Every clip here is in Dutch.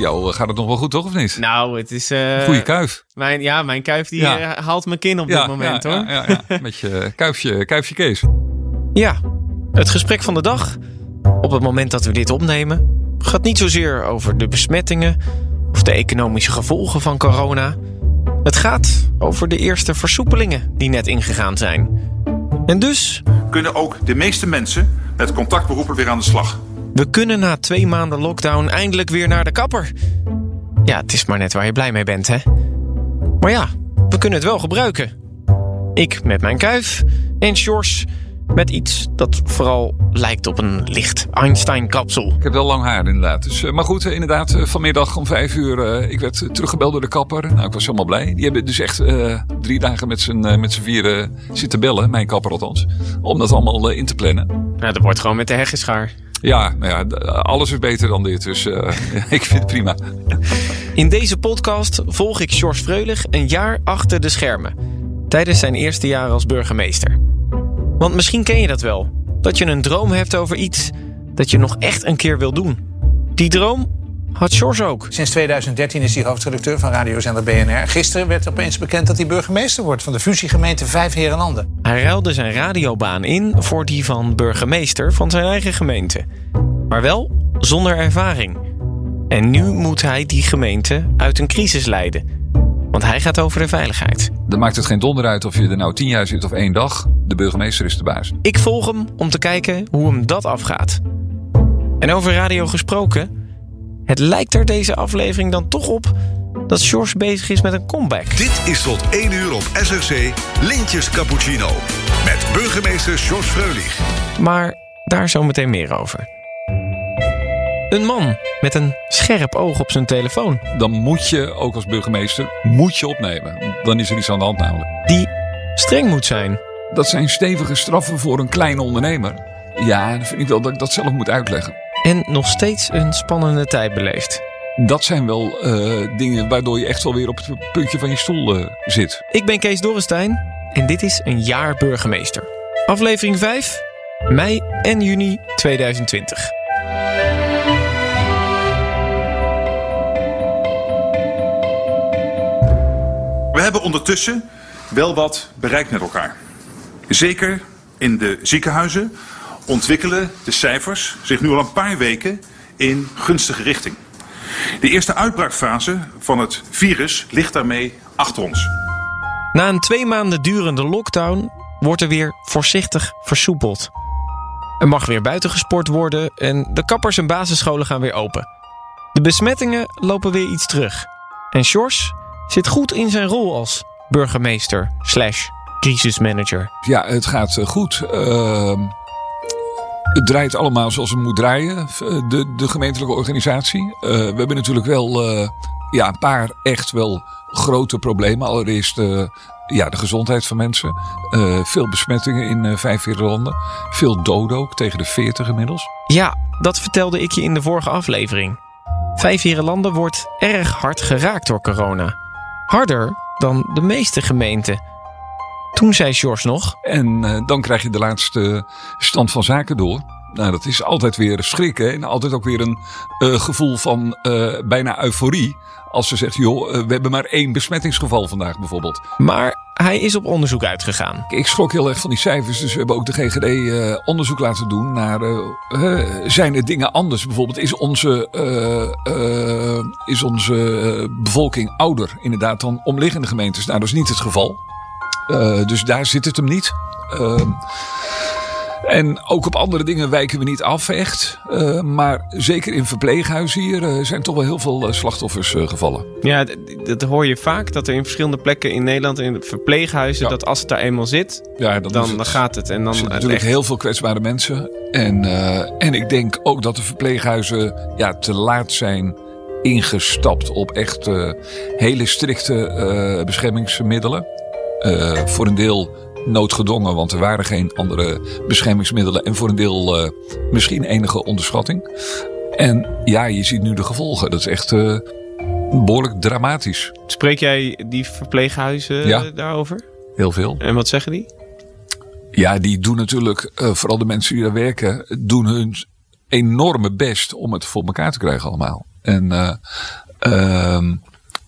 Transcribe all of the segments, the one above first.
jou gaat het nog wel goed, toch? Of niet? Nou, het is... Uh, Goeie kuif. Mijn, ja, mijn kuif die haalt mijn kin op dit moment, hoor. Ja, ja, ja. Met je kuifje, kuifje Kees. Ja, het gesprek van de dag, op het moment dat we dit opnemen, gaat niet zozeer over de besmettingen of de economische gevolgen van corona. Het gaat over de eerste versoepelingen die net ingegaan zijn. En dus kunnen ook de meeste mensen met contactberoepen weer aan de slag. We kunnen na twee maanden lockdown eindelijk weer naar de kapper. Ja, het is maar net waar je blij mee bent, hè? Maar ja, we kunnen het wel gebruiken. Ik met mijn kuif en Sjors met iets dat vooral lijkt op een licht Einstein-kapsel. Ik heb wel lang haar inderdaad. Dus, uh, maar goed, uh, inderdaad, uh, vanmiddag om vijf uur. ik werd teruggebeld door de kapper. Nou, ik was helemaal blij. Die hebben dus echt drie dagen met z'n met vieren zitten bellen. Mijn kapper althans. Om dat allemaal in te plannen. Nou, dat wordt gewoon met de heggeschaar. Ja, ja, alles is beter dan dit. Dus ik vind het prima. In deze podcast volg ik George Freulich een jaar achter de schermen. Tijdens zijn eerste jaar als burgemeester. Want misschien ken je dat wel. Dat je een droom hebt over iets dat je nog echt een keer wil doen. Die droom had George ook. Sinds 2013 is hij hoofdredacteur van radiozender BNR. Gisteren werd opeens bekend dat hij burgemeester wordt van de fusiegemeente Vijf Herenlanden. Hij ruilde zijn radiobaan in voor die van burgemeester van zijn eigen gemeente. Maar wel zonder ervaring. En nu moet hij die gemeente uit een crisis leiden. Want hij gaat over de veiligheid. Dan maakt het geen donder uit of je er nou tien jaar zit of één dag. De burgemeester is de baas. Ik volg hem om te kijken hoe hem dat afgaat. En over radio gesproken. Het lijkt er deze aflevering dan toch op dat George bezig is met een comeback. Dit is tot 1 uur op SRC Lintjes Cappuccino. Met burgemeester George Freulich. Maar daar zo meteen meer over. Een man met een scherp oog op zijn telefoon. Dan moet je, ook als burgemeester, moet je opnemen. Dan is er iets aan de hand namelijk. Die streng moet zijn. Dat zijn stevige straffen voor een kleine ondernemer. Ja, dan vind ik wel dat ik dat zelf moet uitleggen. En nog steeds een spannende tijd beleeft. Dat zijn wel uh, dingen waardoor je echt wel weer op het puntje van je stoel uh, zit. Ik ben Kees Dorrestein en dit is een jaar burgemeester. Aflevering 5, mei en juni 2020. We hebben ondertussen wel wat bereikt met elkaar. Zeker in de ziekenhuizen ontwikkelen de cijfers zich nu al een paar weken in gunstige richting. De eerste uitbraakfase van het virus ligt daarmee achter ons. Na een twee maanden durende lockdown wordt er weer voorzichtig versoepeld. Er mag weer buiten gesport worden en de kappers en basisscholen gaan weer open. De besmettingen lopen weer iets terug. En Sjors zit goed in zijn rol als burgemeester slash crisismanager. Ja, het gaat eh, goed. Uh, het draait allemaal zoals het moet draaien, eh, de, de gemeentelijke organisatie. Uh, we hebben natuurlijk wel uh, ja, een paar echt wel grote problemen. Allereerst ja, de gezondheid van mensen. veel besmettingen in vijf vier landen. Veel doden ook, tegen de 40 inmiddels. Ja, dat vertelde ik je in de vorige aflevering. Vijf landen wordt erg hard geraakt door corona. Harder dan de meeste gemeenten. Toen zei George nog. En uh, dan krijg je de laatste stand van zaken door. Nou, dat is altijd weer schrikken en altijd ook weer een uh, gevoel van uh, bijna euforie. Als ze zegt, joh, we hebben maar één besmettingsgeval vandaag bijvoorbeeld. Maar hij is op onderzoek uitgegaan. Ik schrok heel erg van die cijfers, dus we hebben ook de GGD uh, onderzoek laten doen naar zijn er dingen anders. Bijvoorbeeld is onze, is onze bevolking ouder inderdaad dan omliggende gemeentes? Nou, dat is niet het geval. Uh, dus daar zit het hem niet. Uh, en ook op andere dingen wijken we niet af echt. Uh, maar zeker in verpleeghuizen hier zijn toch wel heel veel slachtoffers gevallen. Ja, dat hoor je vaak. Dat er in verschillende plekken in Nederland in verpleeghuizen... Ja. dat als het daar eenmaal zit, ja, dan, dan, het, dan gaat het. En dan er natuurlijk heel veel kwetsbare mensen. En, en ik denk ook dat de verpleeghuizen ja, te laat zijn ingestapt op echt hele strikte beschermingsmiddelen. Uh, voor een deel noodgedwongen, want er waren geen andere beschermingsmiddelen. En voor een deel uh, misschien enige onderschatting. En ja, je ziet nu de gevolgen. Dat is echt uh, behoorlijk dramatisch. Spreek jij die verpleeghuizen ja, daarover? Heel veel. En wat zeggen die? Ja, die doen natuurlijk, vooral de mensen die daar werken, doen hun enorme best om het voor elkaar te krijgen allemaal. En, ehm,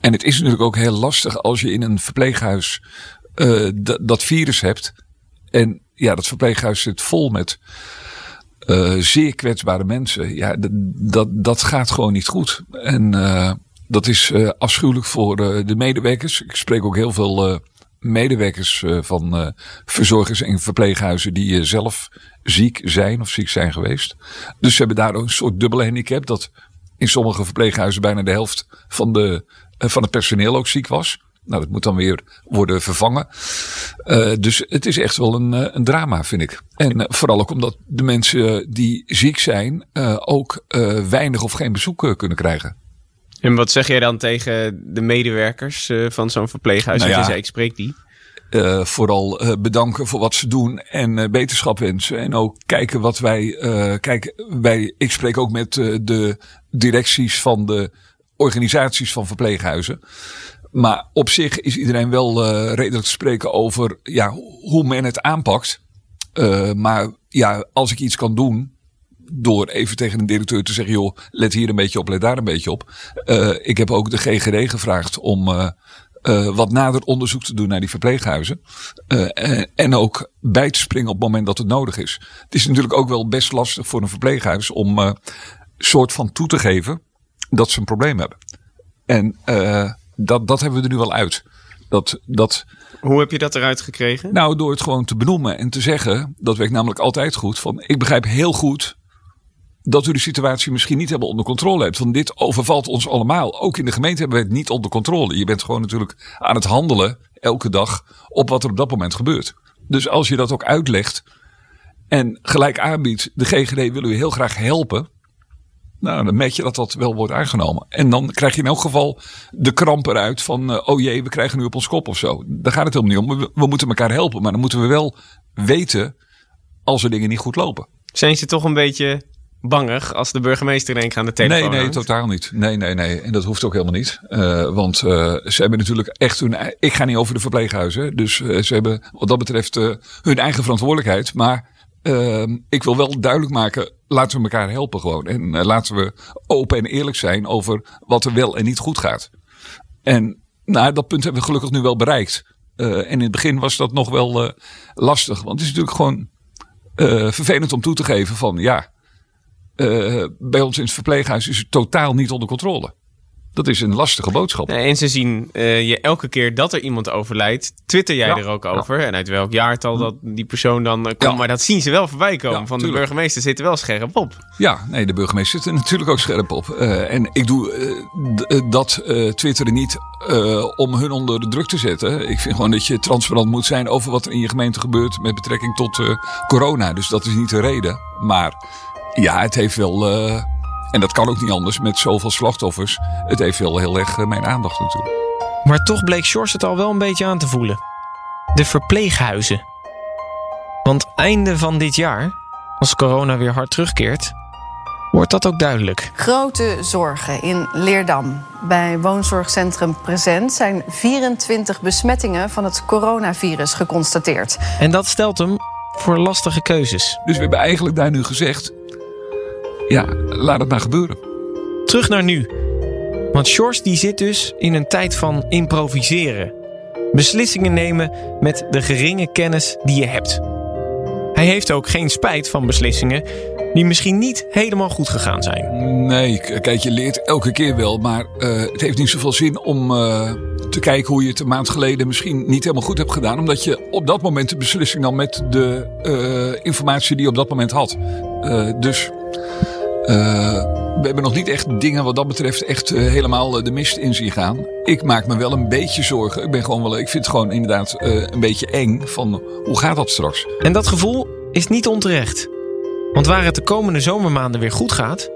en het is natuurlijk ook heel lastig als je in een verpleeghuis dat virus hebt. En ja, dat verpleeghuis zit vol met zeer kwetsbare mensen. Ja, dat, dat gaat gewoon niet goed. En dat is afschuwelijk voor de medewerkers. Ik spreek ook heel veel medewerkers van verzorgers en verpleeghuizen die zelf ziek zijn of ziek zijn geweest. Dus ze hebben daar een soort dubbele handicap dat in sommige verpleeghuizen bijna de helft van, de, van het personeel ook ziek was. Nou, dat moet dan weer worden vervangen. dus het is echt wel een, een drama, vind ik. En vooral ook omdat de mensen die ziek zijn ook weinig of geen bezoek kunnen krijgen. En wat zeg jij dan tegen de medewerkers uh, van zo'n verpleeghuis? Nou ja, je zei, ik spreek die. Uh, vooral uh, bedanken voor wat ze doen en beterschap wensen. En ook kijken wat wij. kijk, wij, ik spreek ook met de directies van de organisaties van verpleeghuizen. Maar op zich is iedereen wel redelijk te spreken over ja, hoe men het aanpakt. maar ja, als ik iets kan doen, door even tegen een directeur te zeggen: joh, let hier een beetje op, let daar een beetje op. Uh, ik heb ook de GGD gevraagd om uh, wat nader onderzoek te doen naar die verpleeghuizen. En, en, ook bij te springen op het moment dat het nodig is. Het is natuurlijk ook wel best lastig voor een verpleeghuis om soort van toe te geven dat ze een probleem hebben. En dat, dat hebben we er nu wel uit. Dat, dat, Hoe heb je dat eruit gekregen? Nou, door het gewoon te benoemen en te zeggen. Dat werkt namelijk altijd goed. Van, ik begrijp heel goed dat u de situatie misschien niet hebben onder controle hebt. Van dit overvalt ons allemaal. Ook in de gemeente hebben we het niet onder controle. Je bent gewoon natuurlijk aan het handelen elke dag op wat er op dat moment gebeurt. Dus als je dat ook uitlegt en gelijk aanbiedt, de GGD wil u heel graag helpen. Nou, dan merk je dat dat wel wordt aangenomen. En dan krijg je in elk geval de kramp eruit van, uh, oh jee, we krijgen nu op ons kop of zo. Daar gaat het helemaal niet om. We, we moeten elkaar helpen, maar dan moeten we wel weten als er dingen niet goed lopen. Zijn ze toch een beetje bangig als de burgemeester in aan de telefoon Nee, nee, totaal niet. Nee, nee, nee. En dat hoeft ook helemaal niet. Uh, want uh, ze hebben natuurlijk echt hun... Ik ga niet over de verpleeghuizen. Dus uh, ze hebben wat dat betreft hun eigen verantwoordelijkheid. Maar ehm, ik wil wel duidelijk maken... Laten we elkaar helpen gewoon. En laten we open en eerlijk zijn over wat er wel en niet goed gaat. En nou, dat punt hebben we gelukkig nu wel bereikt. en in het begin was dat nog wel lastig. Want het is natuurlijk gewoon vervelend om toe te geven van... ja bij ons in het verpleeghuis is het totaal niet onder controle. Dat is een lastige boodschap. en ze zien uh, je elke keer dat er iemand overlijdt, twitter jij er ook over. En uit welk jaartal dat die persoon dan uh, komt. Maar dat zien ze wel voorbij komen. van de burgemeester zit er wel scherp op. Ja, nee, de burgemeester zit er natuurlijk ook scherp op. Uh, en ik doe dat twitteren niet om hun onder de druk te zetten. Ik vind gewoon dat je transparant moet zijn over wat er in je gemeente gebeurt met betrekking tot corona. Dus dat is niet de reden. Maar ja, het heeft wel. En dat kan ook niet anders met zoveel slachtoffers. Het heeft wel heel erg uh, mijn aandacht natuurlijk. Maar toch bleek Sjors het al wel een beetje aan te voelen. De verpleeghuizen. Want einde van dit jaar, als corona weer hard terugkeert, wordt dat ook duidelijk. Grote zorgen in Leerdam. Bij woonzorgcentrum Present zijn 24 besmettingen van het coronavirus geconstateerd. En dat stelt hem voor lastige keuzes. Dus we hebben eigenlijk daar nu gezegd: ja, laat het maar gebeuren. Terug naar nu. Want Sjors die zit dus in een tijd van improviseren. Beslissingen nemen met de geringe kennis die je hebt. Hij heeft ook geen spijt van beslissingen die misschien niet helemaal goed gegaan zijn. Nee, kijk, je leert elke keer wel, maar uh, het heeft niet zoveel zin om uh, te kijken hoe je het een maand geleden misschien niet helemaal goed hebt gedaan. Omdat je op dat moment de beslissing nam met de uh, informatie die je op dat moment had. dus we hebben nog niet echt dingen wat dat betreft echt uh, helemaal uh, de mist in zien gaan. Ik maak me wel een beetje zorgen. Ik ben gewoon wel, ik vind het gewoon inderdaad een beetje eng van hoe gaat dat straks? En dat gevoel is niet onterecht. Want waar het de komende zomermaanden weer goed gaat,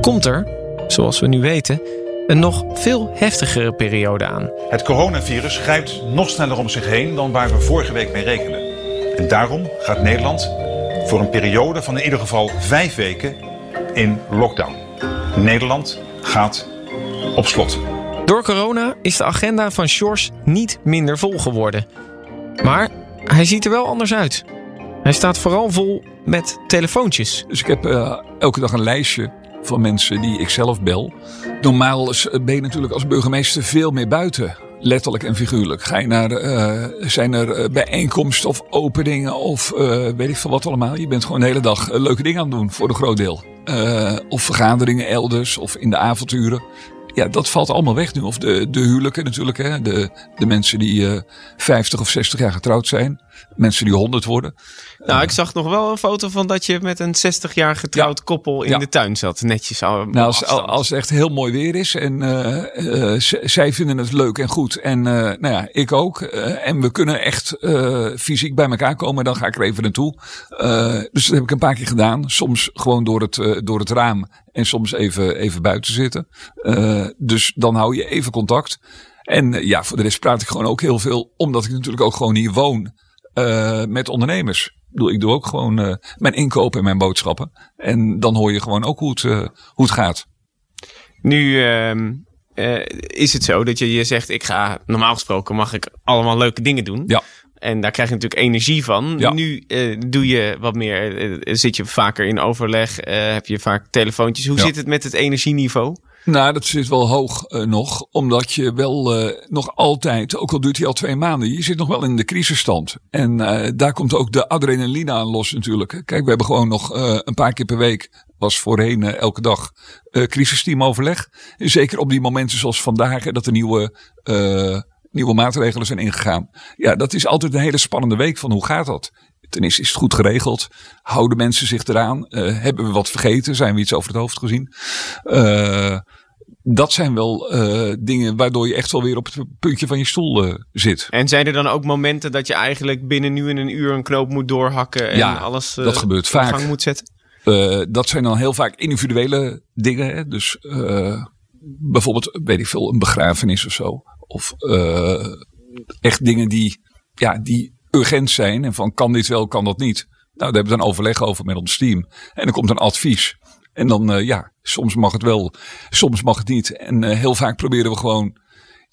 komt er, zoals we nu weten, een nog veel heftigere periode aan. Het coronavirus grijpt nog sneller om zich heen dan waar we vorige week mee rekenden. En daarom gaat Nederland voor een periode van in ieder geval vijf weken in lockdown. Nederland gaat op slot. Door corona is de agenda van Sjors niet minder vol geworden. Maar hij ziet er wel anders uit. Hij staat vooral vol met telefoontjes. Dus ik heb uh, elke dag een lijstje van mensen die ik zelf bel. Normaal ben je natuurlijk als burgemeester veel meer buiten. Letterlijk en figuurlijk. Ga je naar, uh, zijn er bijeenkomsten of openingen of uh, weet ik veel wat allemaal. Je bent gewoon de hele dag leuke dingen aan het doen voor een groot deel. Uh, of vergaderingen elders of in de avonturen ja, dat valt allemaal weg nu. Of de, de huwelijken natuurlijk. Hè? De, de mensen die uh, 50 of 60 jaar getrouwd zijn. Mensen die 100 worden. Nou, ik zag nog wel een foto van dat je met een 60 jaar getrouwd koppel in de tuin zat. Netjes. Nou, als, als het echt heel mooi weer is en uh, uh, zij vinden het leuk en goed. En nou ja, ik ook. en we kunnen echt fysiek bij elkaar komen. Dan ga ik er even naartoe. dus dat heb ik een paar keer gedaan. Soms gewoon door het, door het raam. En soms even, even buiten zitten. dus dan hou je even contact. En ja, voor de rest praat ik gewoon ook heel veel. Omdat ik natuurlijk ook gewoon hier woon. Met ondernemers bedoel, ik doe ook gewoon uh, mijn inkopen en mijn boodschappen. En dan hoor je gewoon ook hoe het, uh, hoe het gaat. Nu uh, is het zo dat je, je zegt, ik ga, normaal gesproken mag ik allemaal leuke dingen doen. Ja. En daar krijg je natuurlijk energie van. Ja. Nu doe je wat meer, zit je vaker in overleg, heb je vaak telefoontjes. Hoe Ja. zit het met het energieniveau? Nou, dat zit wel hoog eh, nog. Omdat je wel eh, nog altijd, ook al duurt hij al twee maanden, je zit nog wel in de crisisstand. En eh, daar komt ook de adrenaline aan los natuurlijk. Kijk, we hebben gewoon nog een paar keer per week, was voorheen elke dag, crisisteamoverleg. Zeker op die momenten zoals vandaag, dat er nieuwe, nieuwe maatregelen zijn ingegaan. Ja, dat is altijd een hele spannende week van hoe gaat dat? Ten eerste is het goed geregeld. Houden mensen zich eraan? Eh, hebben we wat vergeten? Zijn we iets over het hoofd gezien? Eh, dat zijn wel eh, dingen waardoor je echt wel weer op het puntje van je stoel zit. En zijn er dan ook momenten dat je eigenlijk binnen nu en een uur een knoop moet doorhakken en Ja, alles eh, dat gebeurt vaak. gang moet zetten? Dat zijn dan heel vaak individuele dingen. Hè? Dus bijvoorbeeld, weet ik veel, een begrafenis of zo. Of echt dingen die, ja, die urgent zijn. En van kan dit wel, kan dat niet. Nou, daar hebben we dan overleg over met ons team. En dan komt een advies. En dan, eh, ja, soms mag het wel, soms mag het niet. En eh, heel vaak proberen we gewoon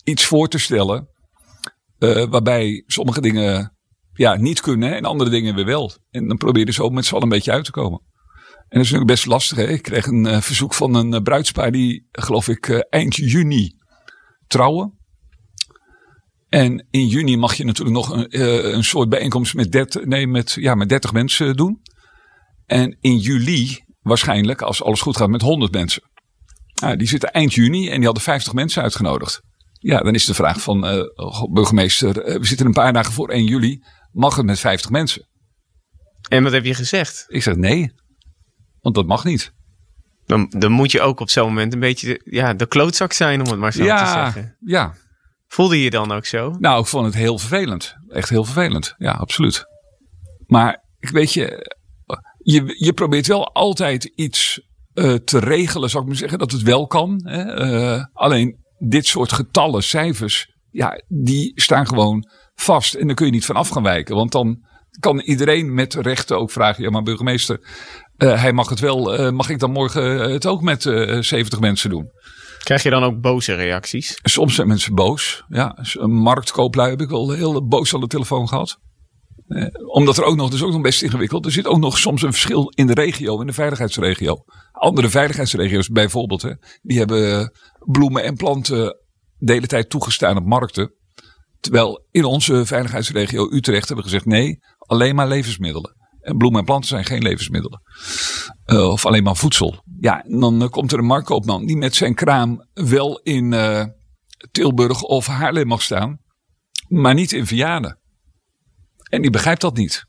iets voor te stellen. eh, waarbij sommige dingen ja, niet kunnen en andere dingen weer wel. En dan probeer je zo met z'n allen een beetje uit te komen. En dat is natuurlijk best lastig. Hè? Ik kreeg een verzoek van een bruidspaar die, geloof ik, eind juni trouwen. En in juni mag je natuurlijk nog een, eh, een soort bijeenkomst met 30, nee, met, ja, met 30 mensen doen. En in juli waarschijnlijk, als alles goed gaat, met 100 mensen. Nou, die zitten eind juni en die hadden 50 mensen uitgenodigd. Ja, dan is de vraag van eh, burgemeester, eh, we zitten een paar dagen voor 1 juli. Mag het met 50 mensen? En wat heb je gezegd? Ik zeg nee, want dat mag niet. Dan, dan moet je ook op zo'n moment een beetje de, ja, de klootzak zijn, om het maar zo te ja, zeggen. ja, Voelde je dan ook zo? nou, ik vond het heel vervelend. Echt heel vervelend. Ja, absoluut. Maar weet je, je, je probeert wel altijd iets eh, te regelen, zou ik maar zeggen, dat het wel kan. Hè? Eh, alleen dit soort getallen, cijfers, ja, die staan gewoon vast. En daar kun je niet van af gaan wijken. Want dan kan iedereen met rechten ook vragen, ja maar burgemeester, eh, hij mag het wel. mag ik dan morgen het ook met eh 70 mensen doen? Krijg je dan ook boze reacties? Soms zijn mensen boos. Ja, een marktkooplui heb ik wel heel boos aan de telefoon gehad. Eh, omdat er ook nog, is ook nog best ingewikkeld. Er zit ook nog soms een verschil in de regio, in de veiligheidsregio. Andere veiligheidsregio's bijvoorbeeld, hè, die hebben bloemen en planten de hele tijd toegestaan op markten. Terwijl in onze veiligheidsregio Utrecht hebben we gezegd nee, alleen maar levensmiddelen. En bloemen en planten zijn geen levensmiddelen. Eh, of alleen maar voedsel. Ja, dan eh, komt er een marktkoopman die met zijn kraam wel in eh, Tilburg of Haarlem mag staan, maar niet in Vianen. En die begrijpt dat niet.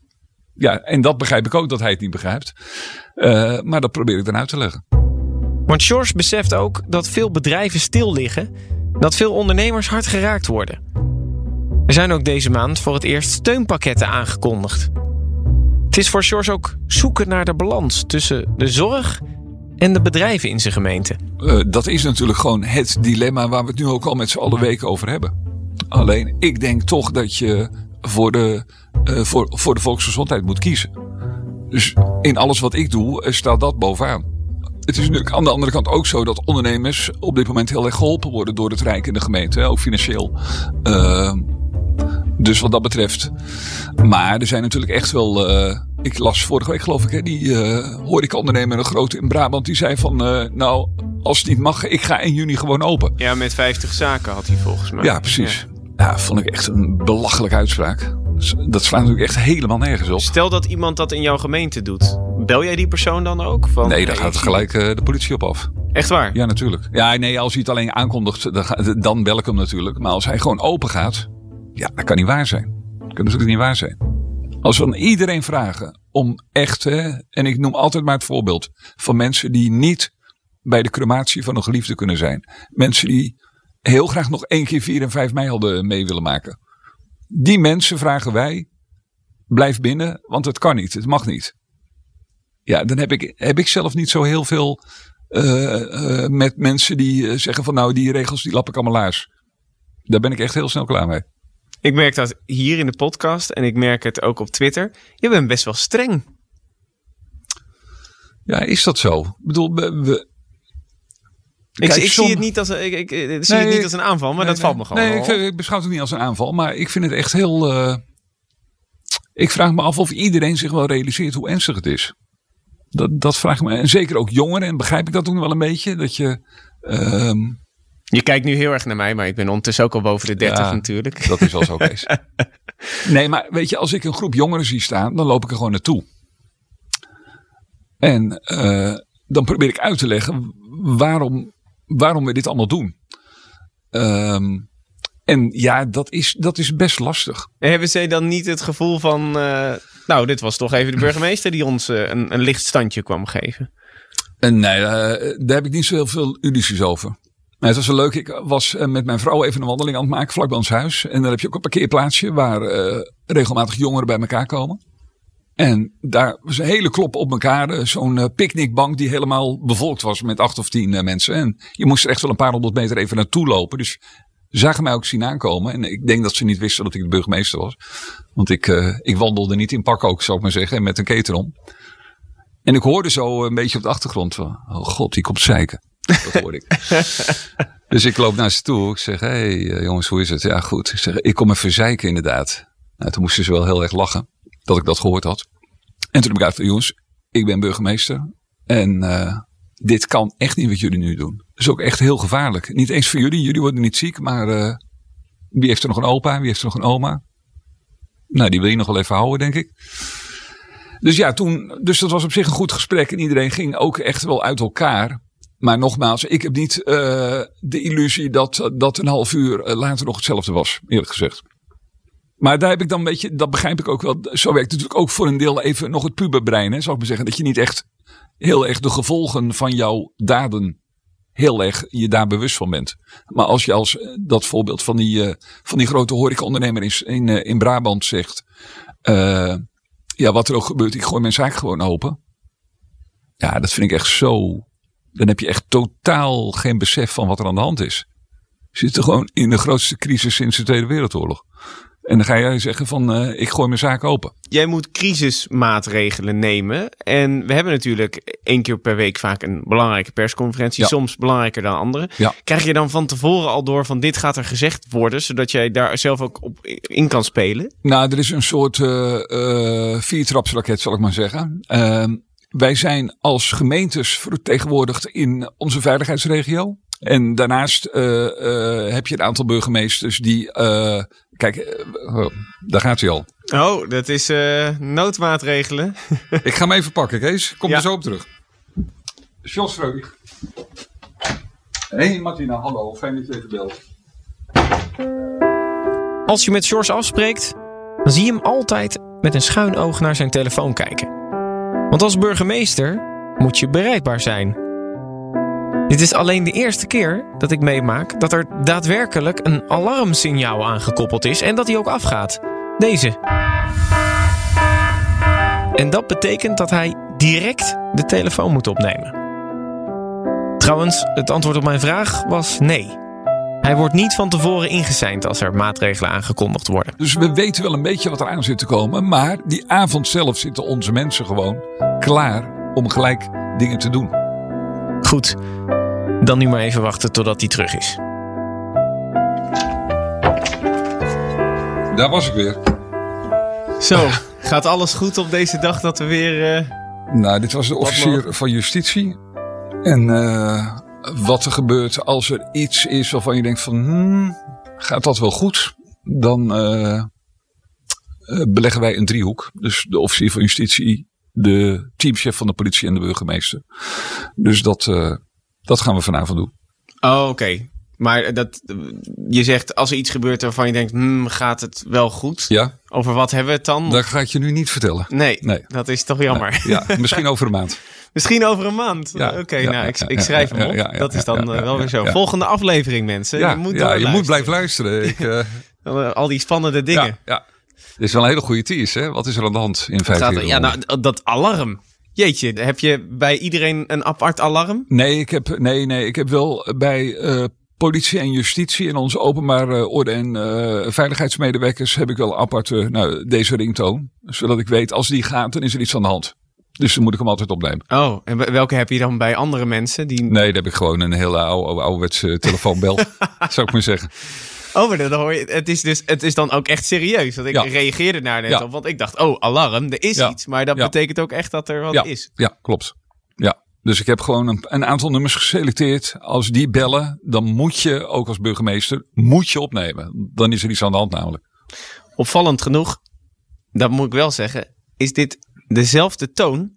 Ja, en dat begrijp ik ook dat hij het niet begrijpt. Eh, maar dat probeer ik dan uit te leggen. Want George beseft ook dat veel bedrijven stil liggen, dat veel ondernemers hard geraakt worden. Er zijn ook deze maand voor het eerst steunpakketten aangekondigd. Het is voor George ook zoeken naar de balans tussen de zorg en de bedrijven in zijn gemeente. Eh, dat is natuurlijk gewoon het dilemma waar we het nu ook al met z'n allen weken over hebben. Alleen, ik denk toch dat je voor de, eh, voor, voor de volksgezondheid moet kiezen. Dus in alles wat ik doe, eh, staat dat bovenaan. Het is natuurlijk aan de andere kant ook zo dat ondernemers op dit moment heel erg geholpen worden door het Rijk en de gemeente, ook financieel. Dus wat dat betreft. Maar er zijn natuurlijk echt wel ik las vorige week geloof ik, hè, die uh, horecaondernemer, een grote in Brabant, die zei van, uh, nou, als het niet mag, ik ga in juni gewoon open. Ja, met 50 zaken had hij volgens mij. Ja, precies. Ja, ja vond ik echt een belachelijke uitspraak. Dat slaat natuurlijk echt helemaal nergens op. Stel dat iemand dat in jouw gemeente doet. Bel jij die persoon dan ook? Van, nee, dan gaat gelijk uh, de politie op af. Echt waar? Ja, natuurlijk. Ja, nee, als hij het alleen aankondigt, dan, dan bel ik hem natuurlijk. Maar als hij gewoon open gaat, ja, dat kan niet waar zijn. Dat kan natuurlijk niet waar zijn. Als we dan iedereen vragen om echt, hè, en ik noem altijd maar het voorbeeld van mensen die niet bij de crematie van een geliefde kunnen zijn. Mensen die heel graag nog één keer 4 en 5 mei hadden mee willen maken. Die mensen vragen wij, blijf binnen, want het kan niet, het mag niet. Ja, dan heb ik, heb ik zelf niet zo heel veel uh, uh, met mensen die uh, zeggen van nou die regels die lap ik allemaal laars. Daar ben ik echt heel snel klaar mee. Ik merk dat hier in de podcast en ik merk het ook op Twitter. Je bent best wel streng. Ja, is dat zo? Ik bedoel, we, ik, ik zie het niet als, ik, ik, ik zie het niet als een aanval, maar dat valt me gewoon. Nee, ik, ik, beschouw het niet als een aanval, maar ik vind het echt heel. Uh, ik vraag me af of iedereen zich wel realiseert hoe ernstig het is. Dat, dat vraag ik me. En zeker ook jongeren, en begrijp ik dat ook wel een beetje. Dat je. Uh, je kijkt nu heel erg naar mij, maar ik ben ondertussen ook al boven de 30 ja, natuurlijk. Dat is wel zo, Kees. nee, maar weet je, als ik een groep jongeren zie staan, dan loop ik er gewoon naartoe. En uh, dan probeer ik uit te leggen waarom waarom we dit allemaal doen. Um, en ja, dat is, dat is best lastig. Hebben zij dan niet het gevoel van. Uh, nou, dit was toch even de burgemeester die ons uh, een, een licht standje kwam geven? En nee, daar heb ik niet zo heel veel illusies over. Maar het was wel leuk. Ik was met mijn vrouw even een wandeling aan het maken vlak bij ons huis. En dan heb je ook een parkeerplaatsje waar regelmatig jongeren bij elkaar komen. En daar was een hele klop op elkaar. Eh, zo'n picknickbank die helemaal bevolkt was met acht of tien uh, mensen. En je moest er echt wel een paar honderd meter even naartoe lopen. Dus zagen mij ook zien aankomen. En ik denk dat ze niet wisten dat ik de burgemeester was. Want ik, ik wandelde niet in pak ook, zou ik maar zeggen. Met een keten om. En ik hoorde zo een beetje op de achtergrond van... Oh god, die komt zeiken. Dat hoorde ik. dus ik loop naar ze toe. Ik zeg, hé hey, jongens, hoe is het? Ja goed. Ik zeg, ik kom even zeiken inderdaad. Nou, toen moesten ze wel heel erg lachen dat ik dat gehoord had. En toen heb ik uit jongens, ik ben burgemeester. En uh, dit kan echt niet wat jullie nu doen. Dat is ook echt heel gevaarlijk. Niet eens voor jullie, jullie worden niet ziek, maar uh, wie heeft er nog een opa, wie heeft er nog een oma? Nou, die wil je nog wel even houden, denk ik. Dus ja, toen, dus dat was op zich een goed gesprek en iedereen ging ook echt wel uit elkaar. Maar nogmaals, ik heb niet uh, de illusie dat dat een half uur later nog hetzelfde was, eerlijk gezegd. Maar daar heb ik dan een beetje, dat begrijp ik ook wel. Zo werkt natuurlijk ook voor een deel even nog het puberbrein. Hè, zou ik maar zeggen. Dat je niet echt heel erg de gevolgen van jouw daden heel erg je daar bewust van bent. Maar als je als eh, dat voorbeeld van die, van die grote horecaondernemer in, in, in Brabant zegt. Ja, wat er ook gebeurt, ik gooi mijn zaak gewoon open. Ja, dat vind ik echt zo. Dan heb je echt totaal geen besef van wat er aan de hand is. We zitten gewoon in de grootste crisis sinds de Tweede Wereldoorlog. En dan ga jij zeggen van uh, ik gooi mijn zaak open. Jij moet crisismaatregelen nemen. En we hebben natuurlijk één keer per week vaak een belangrijke persconferentie. Ja. Soms belangrijker dan andere. Ja. Krijg je dan van tevoren al door van dit gaat er gezegd worden. Zodat jij daar zelf ook op in kan spelen? Nou, er is een soort uh, uh, viertrapsraket zal ik maar zeggen. Wij zijn als gemeentes vertegenwoordigd in onze veiligheidsregio. En daarnaast uh, uh, heb je een aantal burgemeesters die. Uh, kijk, oh, daar gaat hij al. Oh, dat is noodmaatregelen. Ik ga hem even pakken, Kees. Kom ja. er zo op terug. Jos Freudig. Hé hey Martina, hallo. Fijn dat je even belt. Als je met George afspreekt, dan zie je hem altijd met een schuin oog naar zijn telefoon kijken. Want als burgemeester moet je bereikbaar zijn. Dit is alleen de eerste keer dat ik meemaak dat er daadwerkelijk een alarmsignaal aangekoppeld is en dat hij ook afgaat. Deze. En dat betekent dat hij direct de telefoon moet opnemen. Trouwens, het antwoord op mijn vraag was nee. Hij wordt niet van tevoren ingeseind als er maatregelen aangekondigd worden. Dus we weten wel een beetje wat er aan zit te komen. Maar die avond zelf zitten onze mensen gewoon klaar om gelijk dingen te doen. Goed, dan nu maar even wachten totdat hij terug is. Daar was ik weer. Zo, Gaat alles goed op deze dag dat we weer... Uh, nou, dit was de officier van justitie. En uh, wat er gebeurt als er iets is waarvan je denkt van... Hmm, gaat dat wel goed? Dan uh, beleggen wij een driehoek. Dus de officier van justitie, de teamchef van de politie en de burgemeester. Dus dat, dat gaan we vanavond doen. Oh, oké. Maar dat, je zegt als er iets gebeurt waarvan je denkt, hmm, gaat het wel goed? Ja. Over wat hebben we het dan? Dat ga ik je nu niet vertellen. Nee, nee. dat is toch jammer. Ja, misschien over een maand. misschien over een maand? Ja, Oké, nou, ik, ik schrijf hem op. dat is dan eh, wel weer zo. Volgende aflevering, mensen. Ja, je moet, ja, je moet blijven luisteren. Ik, uh... Al die spannende dingen. Ja, Dit is wel een hele goede tease, hè? Wat is er aan de hand in vijf jaar? Ja, nou, dat alarm. Jeetje, heb je bij iedereen een apart alarm? Nee, ik heb, nee, nee, ik heb wel bij uh, politie en justitie en onze openbare orde en uh, veiligheidsmedewerkers heb ik wel apart uh, nou, deze ringtoon. Zodat ik weet, als die gaat, dan is er iets aan de hand. Dus dan moet ik hem altijd opnemen. Oh, en welke heb je dan bij andere mensen? Die... Nee, daar heb ik gewoon een hele oude, oude, ouderwetse telefoonbel, zou ik maar zeggen. Oh, maar dan hoor je, het is, dus, het is dan ook echt serieus. Want ik reageerde naar net op, want ik dacht, oh, alarm, er is iets. Maar dat betekent ook echt dat er wat is. Ja, klopt. Ja, dus ik heb gewoon een, een, aantal nummers geselecteerd. Als die bellen, dan moet je, ook als burgemeester, moet je opnemen. Dan is er iets aan de hand namelijk. Opvallend genoeg, dat moet ik wel zeggen, is dit dezelfde toon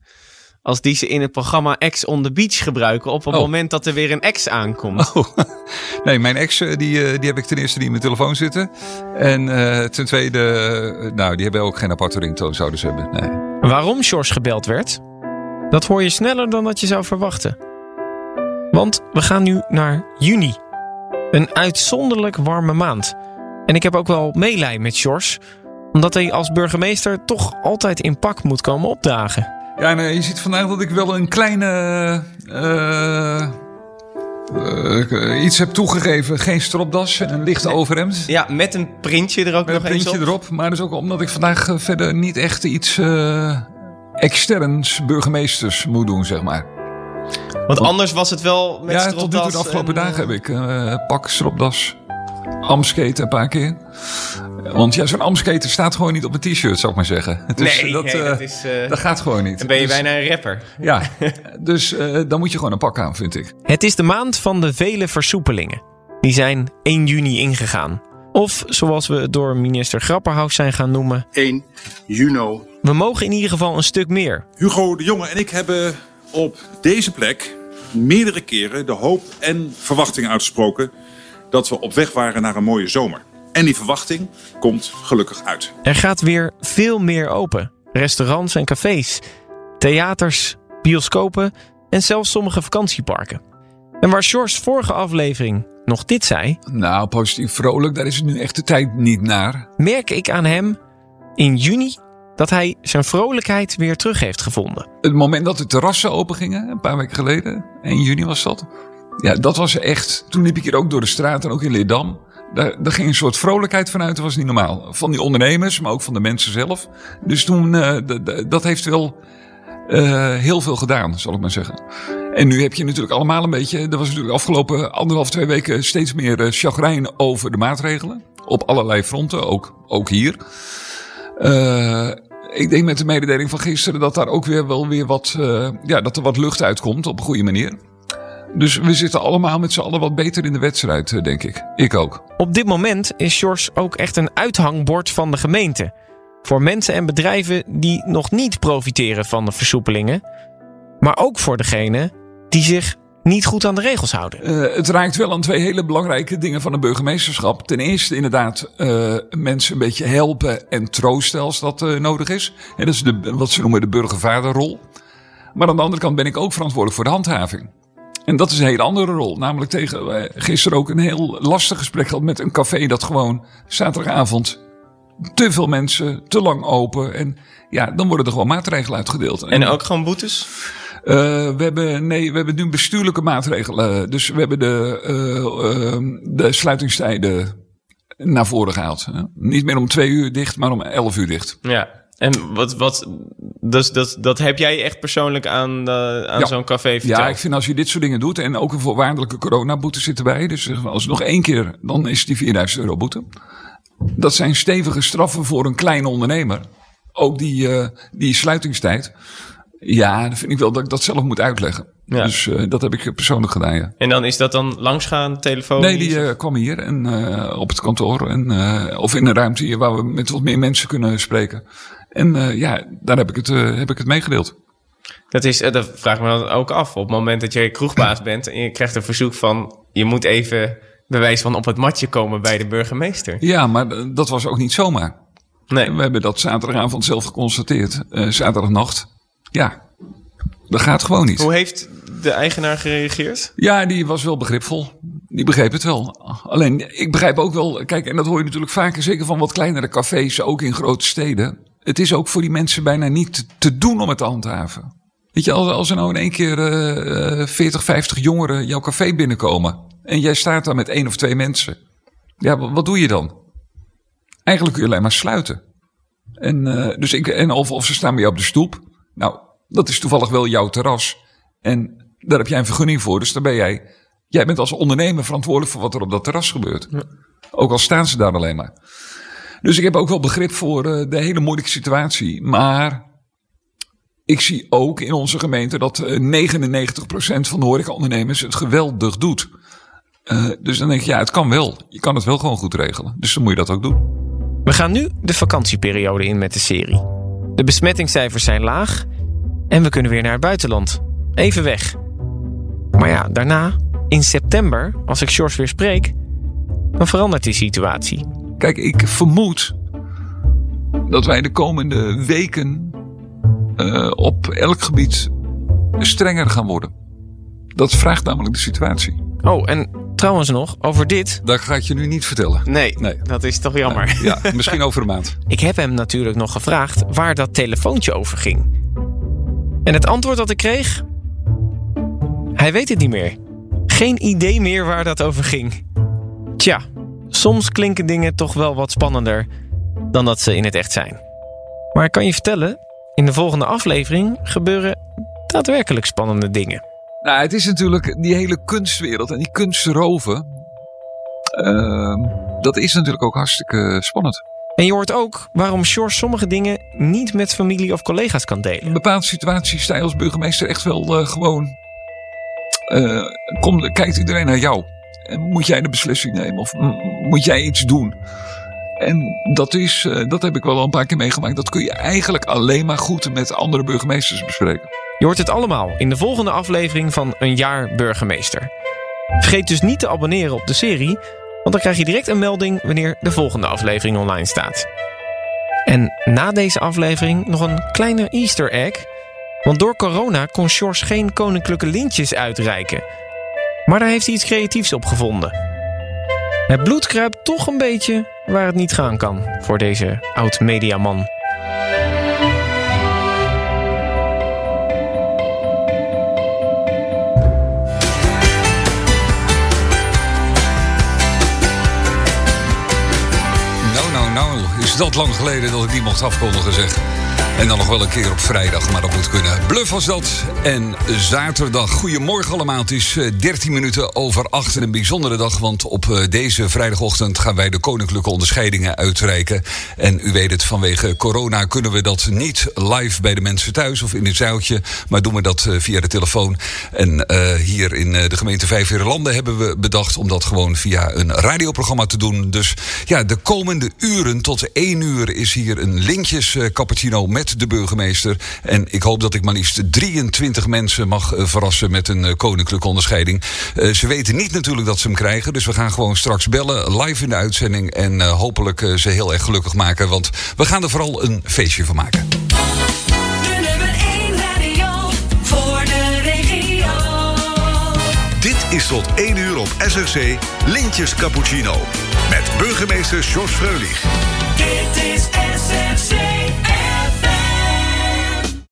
als die ze in het programma X on the Beach gebruiken op het oh. moment dat er weer een ex aankomt. Oh. Nee, mijn ex eh, die, eh, die heb ik ten eerste niet in mijn telefoon zitten. En uh, ten tweede, nou, die hebben ook geen aparte ringtoon zouden ze hebben. Nee. Waarom Sjors gebeld werd? Dat hoor je sneller dan dat je zou verwachten. Want we gaan nu naar juni. Een uitzonderlijk warme maand. En ik heb ook wel meelij met Sjors, omdat hij als burgemeester toch altijd in pak moet komen opdagen. Ja, en je ziet vandaag dat ik wel een kleine. Uh, uh, iets heb toegegeven. Geen stropdas en een lichte overhemd. Ja, met een printje er ook met nog een printje erop. Maar dus ook omdat ik vandaag verder niet echt iets externs burgemeesters moet doen, zeg maar. Want anders was het wel met ja, tot nu toe de afgelopen dagen heb ik pak, stropdas, amsketen een paar keer. Want ja, zo'n amsketen staat gewoon niet op een t-shirt, zou ik maar zeggen. Dus, nee, dat, uh, dat, is, uh, dat gaat gewoon niet. Dan ben je dus, bijna een rapper. Ja, dus dan moet je gewoon een pak aan, vind ik. Het is de maand van de vele versoepelingen. Die zijn 1 juni ingegaan. Of zoals we het door minister Grapperhaus zijn gaan noemen... 1 juni. We mogen in ieder geval een stuk meer. Hugo de Jonge en ik hebben op deze plek meerdere keren de hoop en verwachting uitgesproken... dat we op weg waren naar een mooie zomer. En die verwachting komt gelukkig uit. Er gaat weer veel meer open. Restaurants en cafés, theaters, bioscopen en zelfs sommige vakantieparken. En waar George vorige aflevering nog dit zei. Nou, positief vrolijk, daar is het nu echt de tijd niet naar. Merk ik aan hem in juni dat hij zijn vrolijkheid weer terug heeft gevonden. Het moment dat de terrassen open gingen, een paar weken geleden, 1 juni was dat. Ja, dat was echt. Toen liep ik hier ook door de straat en ook in Leerdam. Daar, daar ging een soort vrolijkheid vanuit, dat was niet normaal. Van die ondernemers, maar ook van de mensen zelf. Dus toen, uh, dat heeft wel uh, heel veel gedaan, zal ik maar zeggen. En nu heb je natuurlijk allemaal een beetje. Er was natuurlijk afgelopen anderhalf, twee weken steeds meer uh, chagrijn over de maatregelen. Op allerlei fronten, ook, ook hier. Uh, ik denk met de mededeling van gisteren dat daar ook weer wel weer wat. Ja, dat er wat lucht uitkomt op een goede manier. Dus we zitten allemaal met z'n allen wat beter in de wedstrijd, denk ik. Ik ook. Op dit moment is Sjors ook echt een uithangbord van de gemeente. Voor mensen en bedrijven die nog niet profiteren van de versoepelingen. Maar ook voor degenen die zich niet goed aan de regels houden. Uh, het raakt wel aan twee hele belangrijke dingen van een burgemeesterschap. Ten eerste inderdaad uh, mensen een beetje helpen en troosten als dat uh, nodig is. En dat is de, wat ze noemen de burgervaderrol. Maar aan de andere kant ben ik ook verantwoordelijk voor de handhaving. En dat is een hele andere rol. Namelijk tegen gisteren ook een heel lastig gesprek gehad met een café dat gewoon zaterdagavond te veel mensen, te lang open. En ja, dan worden er gewoon maatregelen uitgedeeld. En, ook gewoon boetes? Uh, we hebben, nee, we hebben nu bestuurlijke maatregelen. Dus we hebben de, uh, de sluitingstijden naar voren gehaald. Niet meer om twee uur dicht, maar om elf uur dicht. Ja. En wat, wat, dus dat, dat heb jij echt persoonlijk aan, aan zo'n café verteld? Ja, ik vind als je dit soort dingen doet en ook een voorwaardelijke coronaboete zit erbij. Dus als nog één keer, dan is die 4000 euro boete. Dat zijn stevige straffen voor een kleine ondernemer ook die, eh, die sluitingstijd. Ja, dan vind ik wel dat ik dat zelf moet uitleggen. Ja. Dus eh, dat heb ik persoonlijk gedaan, ja. En dan is dat dan langsgaan, telefoon? Nee, die eh, kwam hier en, eh, op het kantoor. En, eh, of in een ruimte hier waar we met wat meer mensen kunnen spreken. En eh, ja, daar heb ik het, eh, heb ik het meegedeeld. Dat, is, eh, dat vraag ik me dan ook af. Op het moment dat je kroegbaas bent en je krijgt een verzoek van... je moet even bewijs van op het matje komen bij de burgemeester. Ja, maar dat was ook niet zomaar. Nee. We hebben dat zaterdagavond zelf geconstateerd. zaterdagnacht. Ja, dat gaat gewoon niet. Hoe heeft de eigenaar gereageerd? Ja, die was wel begripvol. Die begreep het wel. Alleen, ik begrijp ook wel... Kijk, en dat hoor je natuurlijk vaker, zeker van wat kleinere cafés, ook in grote steden. Het is ook voor die mensen bijna niet te- doen om het te handhaven. Weet je, als, als er nou in één keer eh, 40, 50 jongeren jouw café binnenkomen... en jij staat daar met één of twee mensen... ja, wa- wat doe je dan? Eigenlijk kun je alleen maar sluiten. En, eh, dus ik, en of, of ze staan bij jou op de stoep. Nou, dat is toevallig wel jouw terras. En daar heb jij een vergunning voor. Dus daar ben jij. Jij bent als ondernemer verantwoordelijk voor wat er op dat terras gebeurt. Ook al staan ze daar alleen maar. Dus ik heb ook wel begrip voor eh, de hele moeilijke situatie. Maar ik zie ook in onze gemeente dat eh, 99% van de horecaondernemers het geweldig doet. Eh, dus dan denk je, ja, het kan wel. Je kan het wel gewoon goed regelen. Dus dan moet je dat ook doen. We gaan nu de vakantieperiode in met de serie. De besmettingscijfers zijn laag en we kunnen weer naar het buitenland. Even weg. Maar ja, daarna, in september, als ik Sjors weer spreek, dan verandert die situatie. Kijk, ik vermoed dat wij de komende weken eh, op elk gebied strenger gaan worden. Dat vraagt namelijk de situatie. Oh, en trouwens nog, over dit. Dat ga ik je nu niet vertellen. Nee, Nee. dat is toch jammer. Ja, misschien over een maand. Ik heb hem natuurlijk nog gevraagd waar dat telefoontje over ging. En het antwoord dat ik kreeg? Hij weet het niet meer. Geen idee meer waar dat over ging. Tja, soms klinken dingen toch wel wat spannender dan dat ze in het echt zijn. Maar ik kan je vertellen, in de volgende aflevering gebeuren daadwerkelijk spannende dingen. Nou, het is natuurlijk die hele kunstwereld en die kunstroven. ehm, dat is natuurlijk ook hartstikke spannend. En je hoort ook waarom Sjors sommige dingen niet met familie of collega's kan delen. In bepaalde situaties sta je als burgemeester echt wel eh, gewoon. eh, kom, kijkt iedereen naar jou? Moet jij de beslissing nemen of moet jij iets doen? En dat, is, eh, dat heb ik wel een paar keer meegemaakt. Dat kun je eigenlijk alleen maar goed met andere burgemeesters bespreken. Je hoort het allemaal in de volgende aflevering van Een Jaar Burgemeester. Vergeet dus niet te abonneren op de serie, want dan krijg je direct een melding wanneer de volgende aflevering online staat. En na deze aflevering nog een kleine Easter egg. Want door corona kon Sjors geen koninklijke lintjes uitreiken. Maar daar heeft hij iets creatiefs op gevonden. Het bloed kruipt toch een beetje waar het niet gaan kan voor deze oud-mediaman. Is dat lang geleden dat ik die mocht afkondigen, zeg. En dan nog wel een keer op vrijdag, maar dat moet kunnen. Bluff was dat. En zaterdag. Goedemorgen allemaal. Het is eh, 13 minuten over 8 en een bijzondere dag. Want op eh, deze vrijdagochtend gaan wij de koninklijke onderscheidingen uitreiken. En u weet het, vanwege corona kunnen we dat niet live bij de mensen thuis of in het zaaltje. Maar doen we dat eh, via de telefoon. En eh, hier in eh, de gemeente Vijfheerlanden hebben we bedacht om dat gewoon via een radioprogramma te doen. Dus ja, de komende uren tot 1 uur is hier een lintjes eh, cappuccino met de burgemeester. En ik hoop dat ik maar liefst 23 mensen mag eh, verrassen met een eh, koninklijke onderscheiding. Eh, ze weten niet natuurlijk dat ze hem krijgen. Dus we gaan gewoon straks bellen live in de uitzending. En eh, hopelijk ze heel erg gelukkig maken. Want we gaan er vooral een feestje van maken. De nummer 1 radio voor de regio. Dit is tot 1 uur op SRC Lintjes Cappuccino. Met burgemeester Jos Freulich.